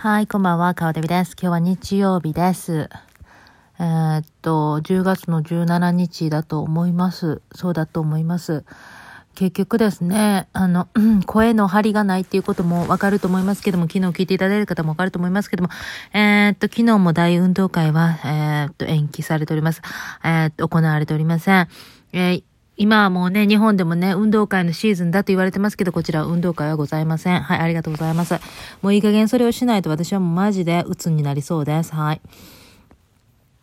はい、こんばんは、川デビです。今日は日曜日です。えーっと、10月の17日だと思います。そうだと思います。結局ですね、あの、声の張りがないっていうこともわかると思いますけども、昨日聞いていただいた方もわかると思いますけども、えーっと、昨日も大運動会は、えーっと、延期されております。えっと、行われておりません。えー今はもうね、日本でもね、運動会のシーズンだと言われてますけど、こちら運動会はございません。はい、ありがとうございます。もういい加減それをしないと私はもうマジで鬱になりそうです。はい。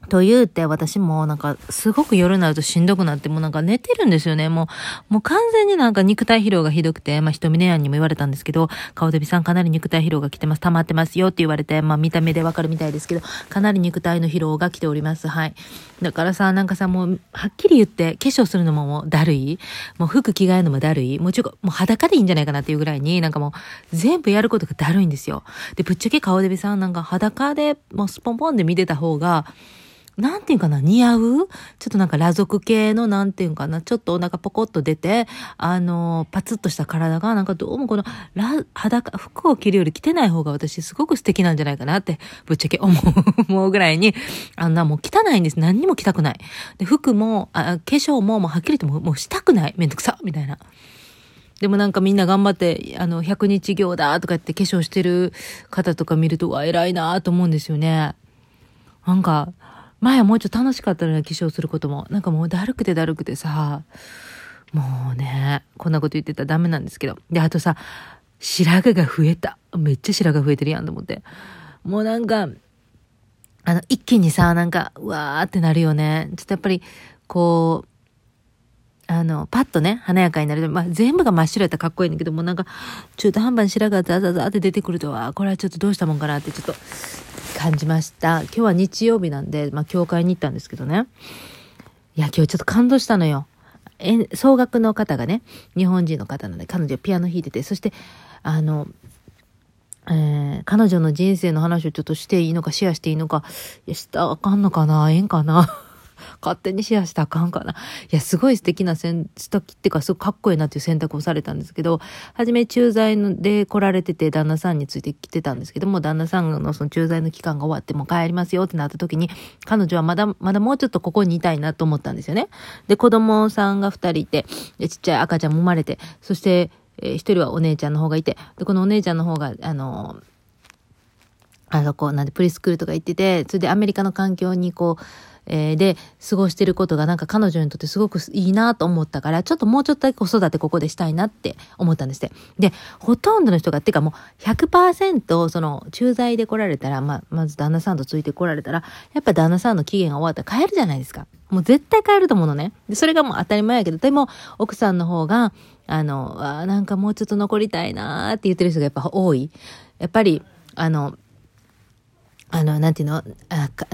と言うて、私もなんか、すごく夜になるとしんどくなって、もうなんか寝てるんですよね。もう、もう完全になんか肉体疲労がひどくて、まあ、ひとみねやんにも言われたんですけど、顔デビさんかなり肉体疲労が来てます。溜まってますよって言われて、まあ、見た目でわかるみたいですけど、かなり肉体の疲労が来ております。はい。だからさ、なんかさ、もう、はっきり言って、化粧するのももうだるい。もう服着替えるのもだるい。もうちょっと、もう裸でいいんじゃないかなっていうぐらいに、なんかもう、全部やることがだるいんですよ。で、ぶっちゃけ顔デビさんなんか裸で、もうスポンポンで見てた方が、なんていうかな、似合う？ちょっとなんか裸族系のなんていうかな、ちょっとお腹ポコッと出て、あの、パツッとした体が、なんかどうもこの、ら裸、服を着るより着てない方が私すごく素敵なんじゃないかなって、ぶっちゃけ思う、思うぐらいに、あんなもう汚いんです。何にも着たくない。で、服も、あ化粧ももうはっきりともうもうしたくない。めんどくさみたいな。でもなんかみんな頑張って、あの、100日行だとか言って化粧してる方とか見ると、わ、偉いなと思うんですよね。なんか、前はもうちょっと楽しかったのに化粧することも。なんかもうだるくてだるくてさ、もうね、こんなこと言ってたらダメなんですけど。で、あとさ、白髪が増えた。めっちゃ白髪増えてるやんと思って。もうなんか、あの、一気にさ、なんか、うわーってなるよね。ちょっとやっぱり、こう、あの、パッとね、華やかになる。まあ、全部が真っ白やったらかっこいいんだけども、なんか、中途半端に白髪がザザザって出てくるとは、これはちょっとどうしたもんかなってちょっと感じました。今日は日曜日なんで、まあ、教会に行ったんですけどね。いや、今日ちょっと感動したのよ。え、総額の方がね、日本人の方なんで、彼女ピアノ弾いてて、そして、あの、えー彼女の人生の話をちょっとしていいのか、シェアしていいのか、いや、したらあかんのかな、ええんかな。勝手にシェアしたらあかんかな。いや、すごい素敵な選択っていうか、すごくかっこいいなっていう選択をされたんですけど、はじめ駐在で来られてて、旦那さんについてきてたんですけども、旦那さんのその駐在の期間が終わってもう帰りますよってなった時に、彼女はまだ、まだもうちょっとここにいたいなと思ったんですよね。で、子供さんが二人いて、ちっちゃい赤ちゃんも生まれて、そして、えー一人はお姉ちゃんの方がいて、で、このお姉ちゃんの方が、あのあそこ、なんで、プリスクールとか行ってて、それでアメリカの環境にこう、えーで、過ごしてることがなんか彼女にとってすごくいいなと思ったから、ちょっともうちょっとだけ子育てここでしたいなって思ったんですって。で、ほとんどの人が、ってかもう100%その駐在で来られたら、まあ、まず旦那さんとついて来られたら、やっぱ旦那さんの期限が終わったら帰るじゃないですか。もう絶対帰ると思うのね。で、それがもう当たり前やけど、でも奥さんの方が、あの、あなんかもうちょっと残りたいなーって言ってる人がやっぱ多い。やっぱり、あの、あの、なんていうの、あ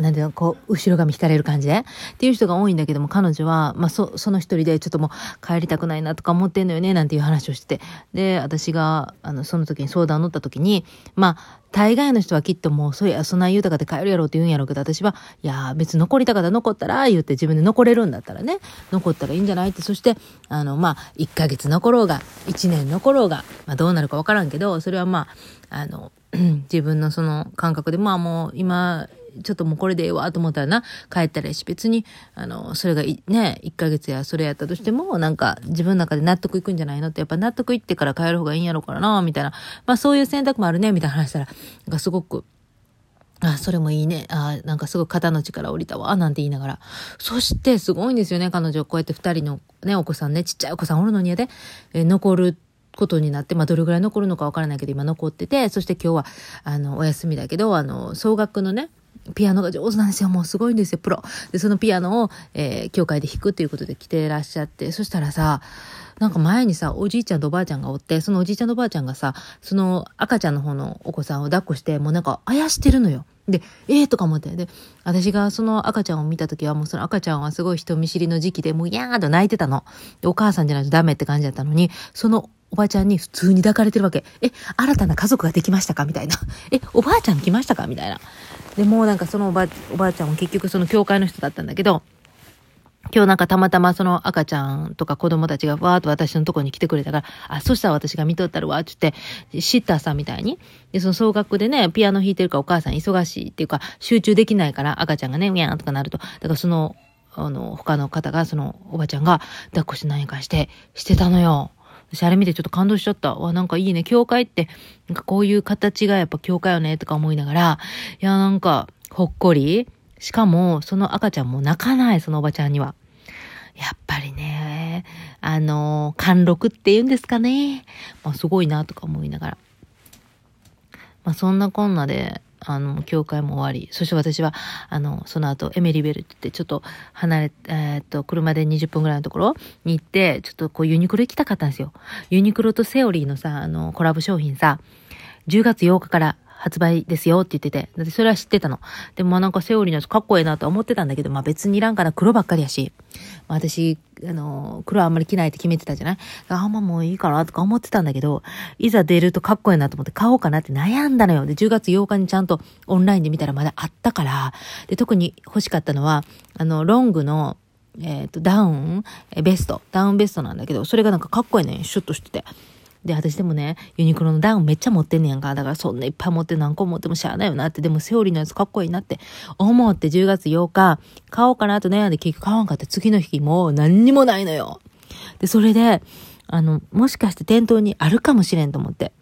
なんていうの、こう、後ろ髪引かれる感じでっていう人が多いんだけども、彼女は、まあ、そ、その一人で、ちょっともう帰りたくないなとか思ってんのよね、なんていう話をしてて。で、私が、あの、その時に相談乗った時に、まあ、大概の人はきっともう、そういや、そんな言うたかで帰るやろうって言うんやろうけど、私は、いや、別に残りたかったら残ったら、言って自分で残れるんだったらね、残ったらいいんじゃない？って、そして、あの、まあ、1ヶ月残ろうが、1年残ろうが、まあ、どうなるかわからんけど、それはまあ、あの、自分のその感覚で、まあもう今、ちょっともうこれでええわと思ったらな、帰ったらし、別に、あの、それがね、1ヶ月やそれやったとしても、なんか自分の中で納得いくんじゃないのって、やっぱ納得いってから帰る方がいいんやろうからな、みたいな。まあそういう選択もあるね、みたいな話したら、なんかすごく、あ、それもいいね。あ、なんかすごい肩の力降りたわ。なんて言いながら。そしてすごいんですよね。彼女、こうやって二人のね、お子さんね、ちっちゃいお子さんおるのにやで、え残ることになって、まあ、どれぐらい残るのかわからないけど、今残ってて、そして今日は、あの、お休みだけど、あの、総額のね、ピアノが上手なんですよ。もうすごいんですよ、プロ。で、そのピアノを、えー教会で弾くっていうことで来てらっしゃって、そしたらさ、なんか前にさ、おじいちゃんとおばあちゃんがおって、そのおじいちゃんとおばあちゃんがさ、その赤ちゃんの方のお子さんを抱っこして、もうなんかあやしてるのよ。で、ええー、とか思って。で、私がその赤ちゃんを見たときは、もうその赤ちゃんはすごい人見知りの時期で、もうやーっと泣いてたの。お母さんじゃないとダメって感じだったのに、そのおばあちゃんに普通に抱かれてるわけ。え、新たな家族ができましたか？みたいな。え、おばあちゃん来ましたか？みたいな。で、もうなんかそのおば、おばあちゃんも結局その教会の人だったんだけど、今日なんかたまたまその赤ちゃんとか子供たちがわーっと私のとこに来てくれたから、あ、そしたら私が見とったらわーって言って、シッターさんみたいに、で、その総額でね、ピアノ弾いてるからお母さん忙しいっていうか、集中できないから赤ちゃんがね、ウィャーンとかなると、だからその、あの、他の方が、そのおばちゃんが抱っこしないかして、してたのよ。私あれ見てちょっと感動しちゃった。わ、なんかいいね。教会って、なんかこういう形がやっぱ教会よね、とか思いながら、いや、なんか、ほっこり。しかも、その赤ちゃんも泣かない、そのおばちゃんには。やっぱりね、あの、貫禄って言うんですかね。まあ、すごいなとか思いながら。まあ、そんなこんなで、あの、教会も終わり、そして私は、あの、その後、エメリベルって言って、ちょっと離れ、えー、っと、車で20分ぐらいのところに行って、ちょっとこう、ユニクロ行きたかったんですよ。ユニクロとセオリーのさ、あの、コラボ商品さ、10月8日から発売ですよって言ってて。だってそれは知ってたの。でもなんかセオリーのやつかっこええなと思ってたんだけど、まあ別にいらんから黒ばっかりやし。まあ私、あの、黒あんまり着ないって決めてたじゃない？あんまもういいかなとか思ってたんだけど、いざ出るとかっこええなと思って買おうかなって悩んだのよ。で、10月8日にちゃんとオンラインで見たらまだあったから、で、特に欲しかったのは、あの、ロングの、えっ、ー、と、ダウン、ベスト、ダウンベストなんだけど、それがなんかかっこいいね、シュッとしてて。で、私でもね、ユニクロのダウンめっちゃ持ってんねやんか。だからそんないっぱい持って何個持ってもしゃあないよなって。でもセオリーのやつかっこいいなって思って10月8日買おうかなと悩んで結局買わんかった次の日もう何にもないのよ。で、それで、あの、もしかして店頭にあるかもしれんと思って。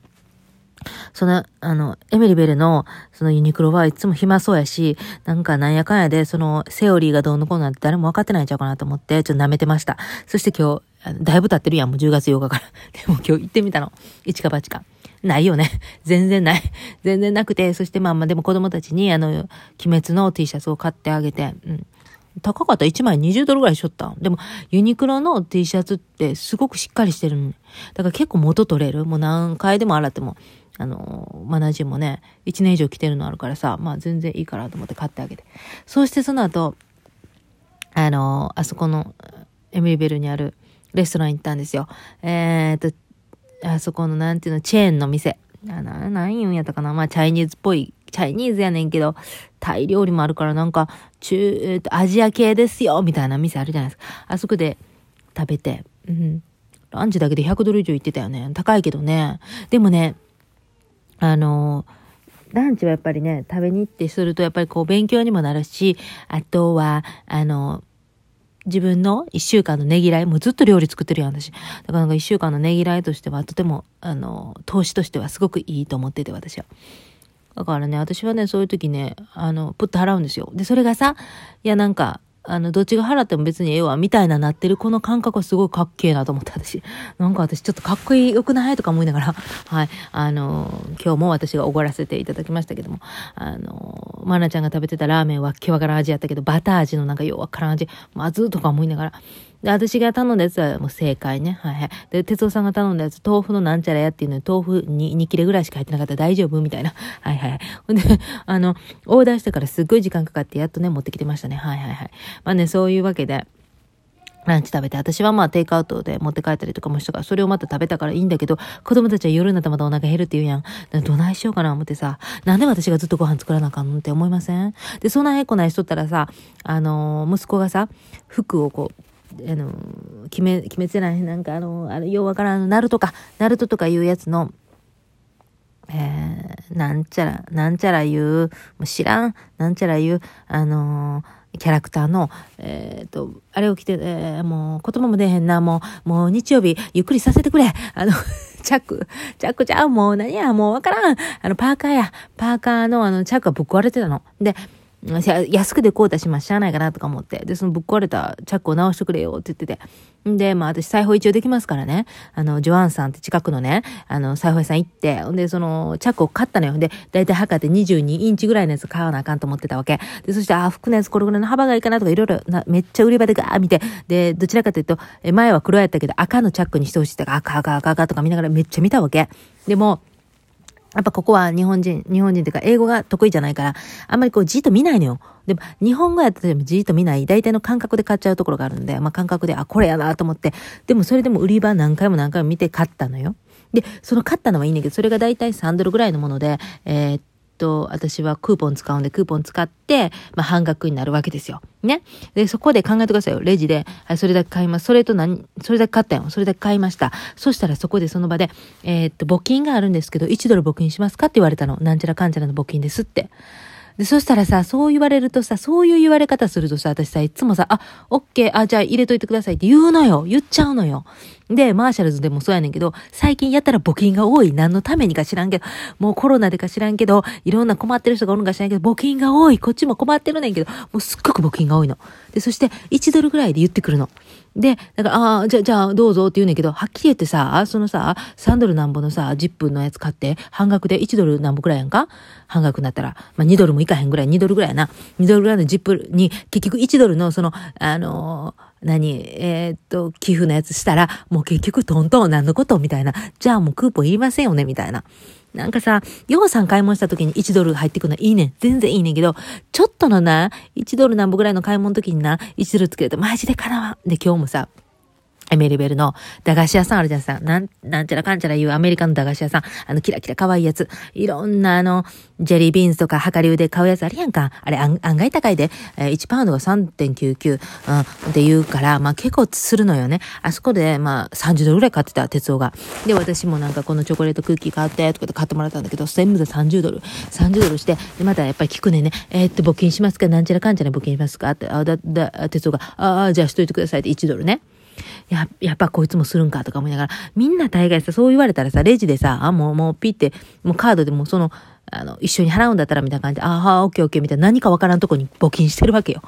その、あの、エメリベルの、そのユニクロはいつも暇そうやし、なんかなんやかんやで、その、セオリーがどうのこうなんて誰も分かってないんちゃうかなと思って、ちょっと舐めてました。そして今日、だいぶ経ってるやん、もう10月8日から。でも今日行ってみたの。一か八か。ないよね。全然ない。全然なくて、そしてまあまあでも子供たちにあの、鬼滅の T シャツを買ってあげて、うん。高かった1枚20ドルぐらいしょった。でも、ユニクロの T シャツってすごくしっかりしてるだから結構元取れる。もう何回でも洗っても。あの、マナージもね、1年以上着てるのあるからさ、まあ全然いいかなと思って買ってあげて。そしてその後、あの、あそこのエミリベルにあるレストラン行ったんですよ。えー、っと、あそこのなんていうの、チェーンの店。な、な、なん言うんやったかな。まあ、チャイニーズっぽい、チャイニーズやねんけど、タイ料理もあるからなんか、中、えっと、アジア系ですよ、みたいな店あるじゃないですか。あそこで食べて、うん。ランチだけで100ドル以上行ってたよね。高いけどね。でもね、あの、ランチはやっぱりね、食べに行ってするとやっぱりこう勉強にもなるし、あとは、あの、自分の一週間のねぎらい、もうずっと料理作ってるやん、私。だからなんか一週間のねぎらいとしては、とても、あの、投資としてはすごくいいと思ってて、私は。だからね、私はね、そういう時ね、あの、プッと払うんですよ。で、それがさ、いや、なんか、あの、どっちが払っても別にええわ、みたいななってるこの感覚はすごいかっけえなと思って私。なんか私ちょっとかっこいいよくないとか思いながら、はい。あの、今日も私がおごらせていただきましたけども、あの、まなちゃんが食べてたラーメンは気わからん味やったけど、バター味のなんかようわからん味、まずとか思いながら、で、私が頼んだやつはもう正解ね。はいはい。で、哲夫さんが頼んだやつ、豆腐のなんちゃらやっていうのに、豆腐に2切れぐらいしか入ってなかったら大丈夫？みたいな。はいはい。ほんで、あの、オーダーしてからすっごい時間かかってやっとね、持ってきてましたね。はいはいはい。まあね、そういうわけで、ランチ食べて、私はまあテイクアウトで持って帰ったりとかもしたから、それをまた食べたからいいんだけど、子供たちは夜になったらまたお腹減るって言うやん。どないしようかな思ってさ、なんで私がずっとご飯作らなあかんのって思いません？で、そんなへこないしとったらさ、あのー、息子がさ、服をこう、あの、決め、決めてない、なんかあの、あれ、ようわからん、ナルトか、ナルトとかいうやつの、えー、なんちゃら、なんちゃら言う、もう知らん、なんちゃら言う、あのー、キャラクターの、えっ、ー、と、あれを着て、えー、もう言葉も出へんな、もう、もう日曜日ゆっくりさせてくれ。あの、チャック、チャックちゃう、もう何や、もうわからん。あの、パーカーや、パーカーのあの、チャックがぶっ壊れてたの。で、安くでこうたしましゃあないかなとか思って。で、そのぶっ壊れたチャックを直してくれよって言ってて。んで、まあ私裁縫一応できますからね。あの、ジョアンさんって近くのね、あの、裁縫屋さん行って、んで、その、チャックを買ったのよ。で、だいたい測って22インチぐらいのやつ買わなあかんと思ってたわけ。で、そして、あ、服のやつこれぐらいの幅がいいかなとかいろいろな、めっちゃ売り場でガー見て、で、どちらかというと、前は黒やったけど赤のチャックにしてほしいとか、赤赤赤赤とか見ながらめっちゃ見たわけ。でも、やっぱここは日本人、日本人っていうか英語が得意じゃないから、あんまりこうじっと見ないのよ。でも、日本語やったらじっと見ない、大体の感覚で買っちゃうところがあるんで、まあ感覚で、あ、これやなと思って、でもそれでも売り場何回も何回も見て買ったのよ。で、その買ったのはいいんだけど、それが大体3ドルぐらいのもので、えー、っと、私はクーポン使うんで、クーポン使って、まあ、半額になるわけですよ。ね。で、そこで考えてくださいよ。レジで、はい、それだけ買います。それと何、それだけ買ったよ。それだけ買いました。そしたらそこでその場で、えー、っと、募金があるんですけど、1ドル募金しますかって言われたの。なんちゃらかんちゃらの募金ですって。で、そしたらさ、そう言われるとさ、そういう言われ方するとさ、私さ、いつもさ、あ、オッケー、あ、じゃあ入れといてくださいって言うのよ。言っちゃうのよ。で、マーシャルズでもそうやねんけど、最近やったら募金が多い。何のためにか知らんけど、もうコロナでか知らんけど、いろんな困ってる人がおるんか知らんけど、募金が多い。こっちも困ってるねんけど、もうすっごく募金が多いの。で、そして、1ドルぐらいで言ってくるの。で、だから、ああ、じゃあ、じゃあ、どうぞって言うねんけど、はっきり言ってさ、そのさ、3ドルなんぼのさ、10分のやつ買って、半額で1ドルなんぼくらいやんか？半額になったら、まあ、2ドルもいかへんぐらい、2ドルぐらいやな。2ドルぐらいの10分に、結局1ドルの、その、あのー何、えー、っと、寄付のやつしたら、もう結局トントン何のことみたいな。じゃあもうクーポンいりませんよねみたいな。なんかさ、ようさん買い物した時に1ドル入ってくるのいいねん。全然いいねんけど、ちょっとのな、1ドルなんぼぐらいの買い物の時にな、1ドルつけるとマジでかなわん。で、今日もさ、エメリベルの駄菓子屋さんあるじゃんさ。なん、なんちゃらかんちゃら言うアメリカの駄菓子屋さん。あの、キラキラ可愛いやつ。いろんなあの、ジェリービーンズとか量り腕買うやつあるやんか。あれ案外高いで。えー、1パウンドが3.99、うん、って言うから、まあ結構するのよね。あそこで、まあ30ドルぐらい買ってた、鉄夫が。で、私もなんかこのチョコレートクッキー買って、とかで買ってもらったんだけど、全部で30ドル。30ドルして、で、またやっぱり聞くねね。えー、っと、募金しますか？なんちゃらかんちゃら募金しますか？って、あ、だ、だ、鉄夫が、ああ、じゃあしといてくださいって1ドルね。や、やっぱこいつもするんかとか思いながら、みんな大概さ、そう言われたらさ、レジでさ、あ、もう、もうピって、もうカードでもその、あの、一緒に払うんだったらみたいな感じで、ああ、オッケーオッケーみたいな何かわからんとこに募金してるわけよ。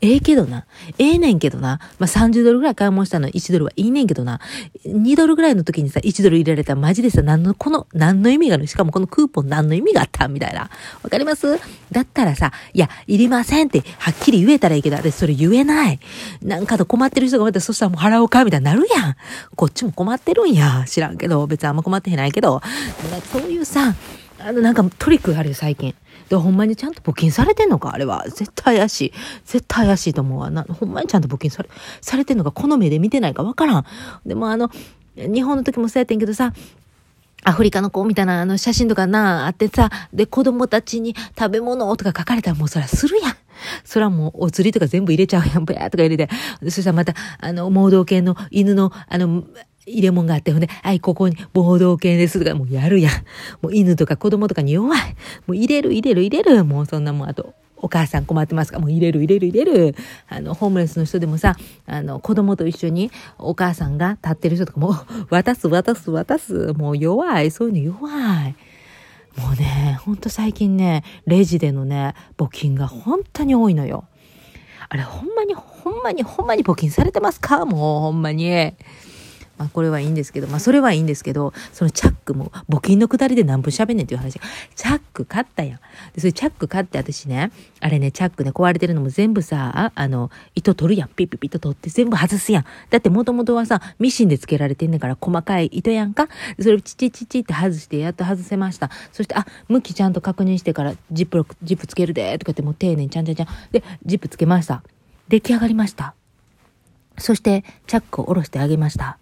ええけどな。ええねんけどな。まあ、30ドルぐらい買い物したの1ドルはいいねんけどな。2ドルぐらいの時にさ、1ドル入れられたらマジでさ、何の、この、何の意味がある？しかもこのクーポン何の意味があった？みたいな。わかります？だったらさ、いや、いりませんってはっきり言えたらいいけど、私それ言えない。なんかと困ってる人がまたそしたらもう払おうか？みたいになるやん。こっちも困ってるんや。知らんけど、別にあんま困ってへないけど。そういうさ、あの、なんかトリックがあるよ、最近。で、ほんまにちゃんと募金されてんのか？あれは。絶対怪しい。絶対怪しいと思うわ。な、ほんまにちゃんと募金され、されてんのか、この目で見てないかわからん。でもあの、日本の時もそうやってんけどさ、アフリカの子みたいなあの写真とかな、あってさ、で、子供たちに食べ物とか書かれたらもうそらするやん。そらもうお釣りとか全部入れちゃうやん、ぼやーとか入れて。そしたらまた、あの、盲導犬の犬の、あの、入れ物があって、ほんで、はい、ここに暴動系ですとか、もうやるやん。もう犬とか子供とかに弱い。もう入れる、入れる、入れる。もうそんなもん、あと、お母さん困ってますかもう入れる入れる入れる。あの、ホームレスの人でもさ、あの、子供と一緒にお母さんが立ってる人とかも、渡す渡す渡す。もう弱い。そういうの弱い。もうね、ほんと最近ね、レジでのね、募金が本当に多いのよ。あれ、ほんまに、ほんまに、ほんまに募金されてますか？もう、ほんまに。まあこれはいいんですけど、まあそれはいいんですけど、そのチャックも募金のくだりで何分喋んねんっていう話。チャック買ったやん。で、それチャック買って私ね、あれね、チャックね、壊れてるのも全部さ、あの、糸取るやん。ピッピッピッと取って全部外すやん。だってもともとはさ、ミシンで付けられてんねんから細かい糸やんか。それチチチチって外してやっと外せました。そして、あ、向きちゃんと確認してからジップロック、ジップつけるで、とかってもう丁寧にちゃんちゃんちゃん。で、ジップつけました。出来上がりました。そして、チャックを下ろしてあげました。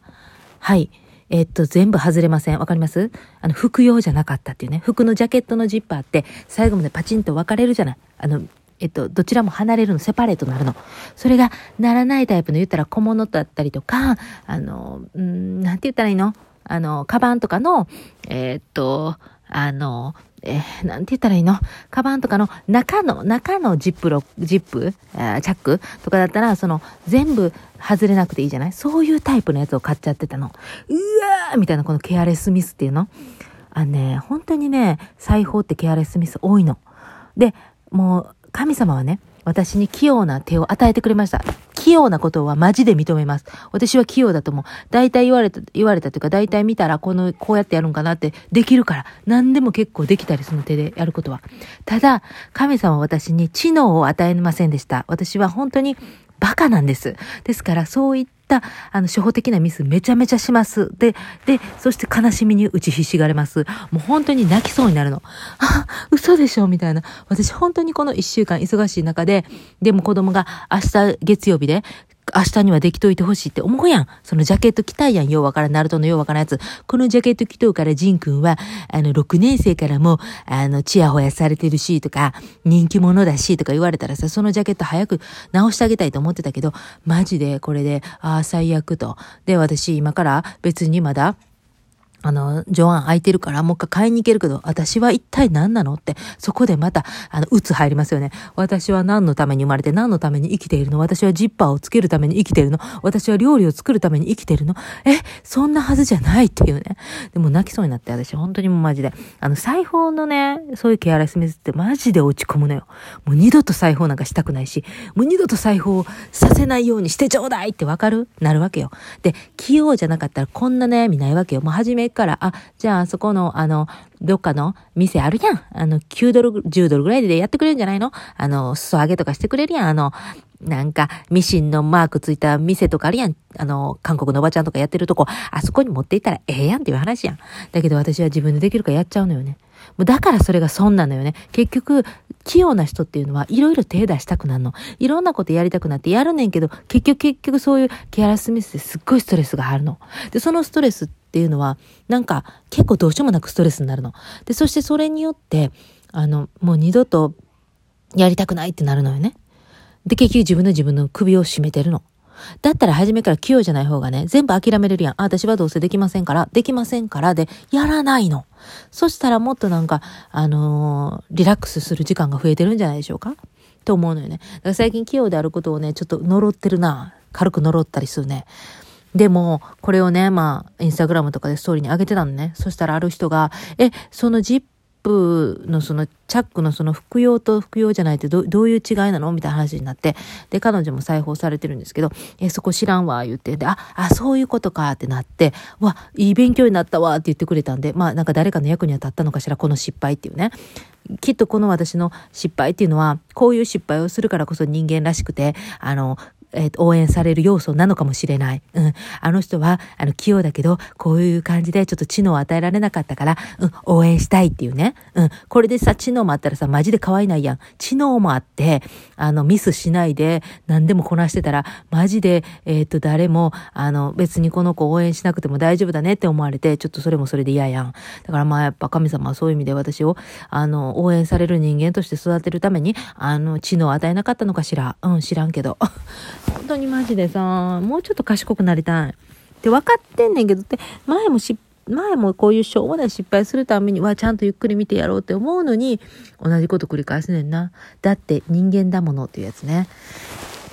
はい。えっと、全部外れません。わかります？あの、服用じゃなかったっていうね。服のジャケットのジッパーって、最後までパチンと分かれるじゃない。あの、えっと、どちらも離れるの、セパレートになるの。それが、ならないタイプの言ったら小物だったりとか、あの、んなんて言ったらいいの？あの、カバンとかの、えー、っと、あの、えー、なんて言ったらいいの？カバンとかの中の、中のジップロジップ、チャックとかだったら、その、全部外れなくていいじゃない？そういうタイプのやつを買っちゃってたの。うわーみたいなこのケアレスミスっていうのあのね、本当にね、裁縫ってケアレスミス多いの。で、もう、神様はね、私に器用な手を与えてくれました。器用なことはマジで認めます。私は器用だと思う。大体言われた、言われたというか、大体見たらこの、こうやってやるんかなってできるから、何でも結構できたり、その手でやることは。ただ、神様は私に知能を与えませんでした。私は本当にバカなんです。ですから、そういった、あの、初歩的なミスめちゃめちゃします。で、で、そして悲しみに打ちひしがれます。もう本当に泣きそうになるの。あ、嘘でしょみたいな。私本当にこの一週間忙しい中で、でも子供が明日月曜日で、明日にはできといてほしいって思うやん。そのジャケット着たいやん。ようわからん、ナルトのようわからんやつ。このジャケット着とうからジン君は、あの、6年生からも、あの、チヤホヤされてるし、とか、人気者だし、とか言われたらさ、そのジャケット早く直してあげたいと思ってたけど、マジでこれで、ああ、最悪と。で、私今から別にまだ、あの、上腕空いてるからもう一回買いに行けるけど、私は一体何なのって、そこでまた、あの、鬱入りますよね。私は何のために生まれて何のために生きているの？私はジッパーをつけるために生きているの？私は料理を作るために生きているの？え、そんなはずじゃないっていうね。でも泣きそうになって、私本当にもうマジで。あの、裁縫のね、そういうケアレスミスってマジで落ち込むのよ。もう二度と裁縫なんかしたくないし、もう二度と裁縫をさせないようにしてちょうだいってわかる？なるわけよ。で、器用じゃなかったらこんな悩みないわけよ。もう初めから、あ、じゃあそこの、あの、どっかの店あるやん。あの、9ドル、10ドルぐらいでやってくれるんじゃないの？あの、裾上げとかしてくれるやん。あの、なんか、ミシンのマークついた店とかあるやん。あの、韓国のおばちゃんとかやってるとこ、あそこに持っていったらええやんっていう話やん。だけど私は自分でできるからやっちゃうのよね。もうだからそれが損なのよね。結局、器用な人っていうのはいろいろ手出したくなるの。いろんなことやりたくなってやるねんけど、結局結局そういうケアラスミスですっごいストレスがあるの。で、そのストレスってていうのは、なんか結構どうしようもなくストレスになるの。で、そしてそれによって、あの、もう二度とやりたくないってなるのよね。で、結局自分の自分の首を絞めてるの。だったら初めから器用じゃない方がね、全部諦めれるやん。あ、私はどうせできませんから、できませんからで、やらないの。そしたらもっとなんか、あのー、リラックスする時間が増えてるんじゃないでしょうか？と思うのよね。だから最近器用であることをね、ちょっと呪ってるな。軽く呪ったりするね。でも、これをね、まあ、インスタグラムとかでストーリーに上げてたのね。そしたらある人が、え、そのジップのそのチャックのその服用と服用じゃないってどどういう違いなの？みたいな話になって、で、彼女も裁縫されてるんですけど、え、そこ知らんわ、言って、で、あ、あ、そういうことかってなって、わ、いい勉強になったわって言ってくれたんで、まあなんか誰かの役には立ったのかしら、この失敗っていうね。きっとこの私の失敗っていうのは、こういう失敗をするからこそ人間らしくて、あの、えー、応援される要素なのかもしれない。うん。あの人は、あの、器用だけど、こういう感じでちょっと知能を与えられなかったから、うん、応援したいっていうね。うん。これでさ、知能もあったらさ、マジで可愛いないやん。知能もあって、あの、ミスしないで、何でもこなしてたら、マジで、えっ、と、誰も、あの、別にこの子応援しなくても大丈夫だねって思われて、ちょっとそれもそれで嫌やん。だからまあやっぱ神様はそういう意味で私を、あの、応援される人間として育てるために、あの、知能を与えなかったのかしら。うん、知らんけど。本当にマジでさ、もうちょっと賢くなりたい。って分かってんねんけどって、前も失前もこういうしょうもない失敗するためにはちゃんとゆっくり見てやろうって思うのに同じこと繰り返すねんな。だって人間だものっていうやつね。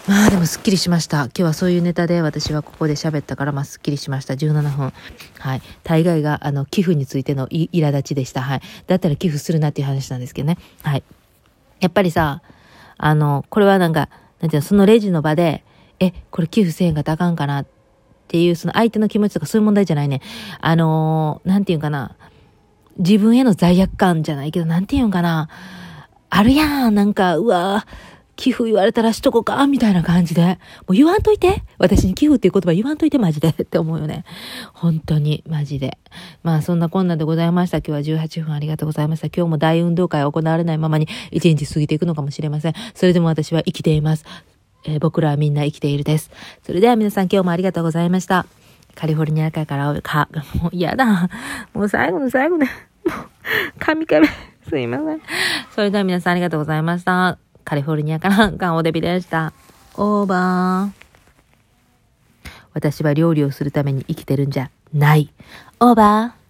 まあでもすっきりしました。今日はそういうネタで私はここで喋ったからまあすっきりしました。17分。はい。大概があの寄付についてのい苛立ちでした。はい。だったら寄付するなっていう話なんですけどね。はい。やっぱりさ、あの、これはなんか、なんていうの、そのレジの場で、え、これ寄付せえんがたかんかなっていう、その相手の気持ちとかそういう問題じゃないね。あのー、なんていうんかな。自分への罪悪感じゃないけど、なんていうんかな。あるやん、なんか、うわー寄付言われたらしとこかみたいな感じで。もう言わんといて私に寄付っていう言葉言わんといてマジで って思うよね。本当に、マジで。まあそんなこんなでございました。今日は18分ありがとうございました。今日も大運動会行われないままに一日過ぎていくのかもしれません。それでも私は生きています。えー、僕らはみんな生きているです。それでは皆さん今日もありがとうございました。カリフォルニア海から、か、もう嫌だ。もう最後の最後で、もう、神々。すいません。それでは皆さんありがとうございました。カリフォルニアからガンオデビでした。オーバー。私は料理をするために生きてるんじゃない。オーバー。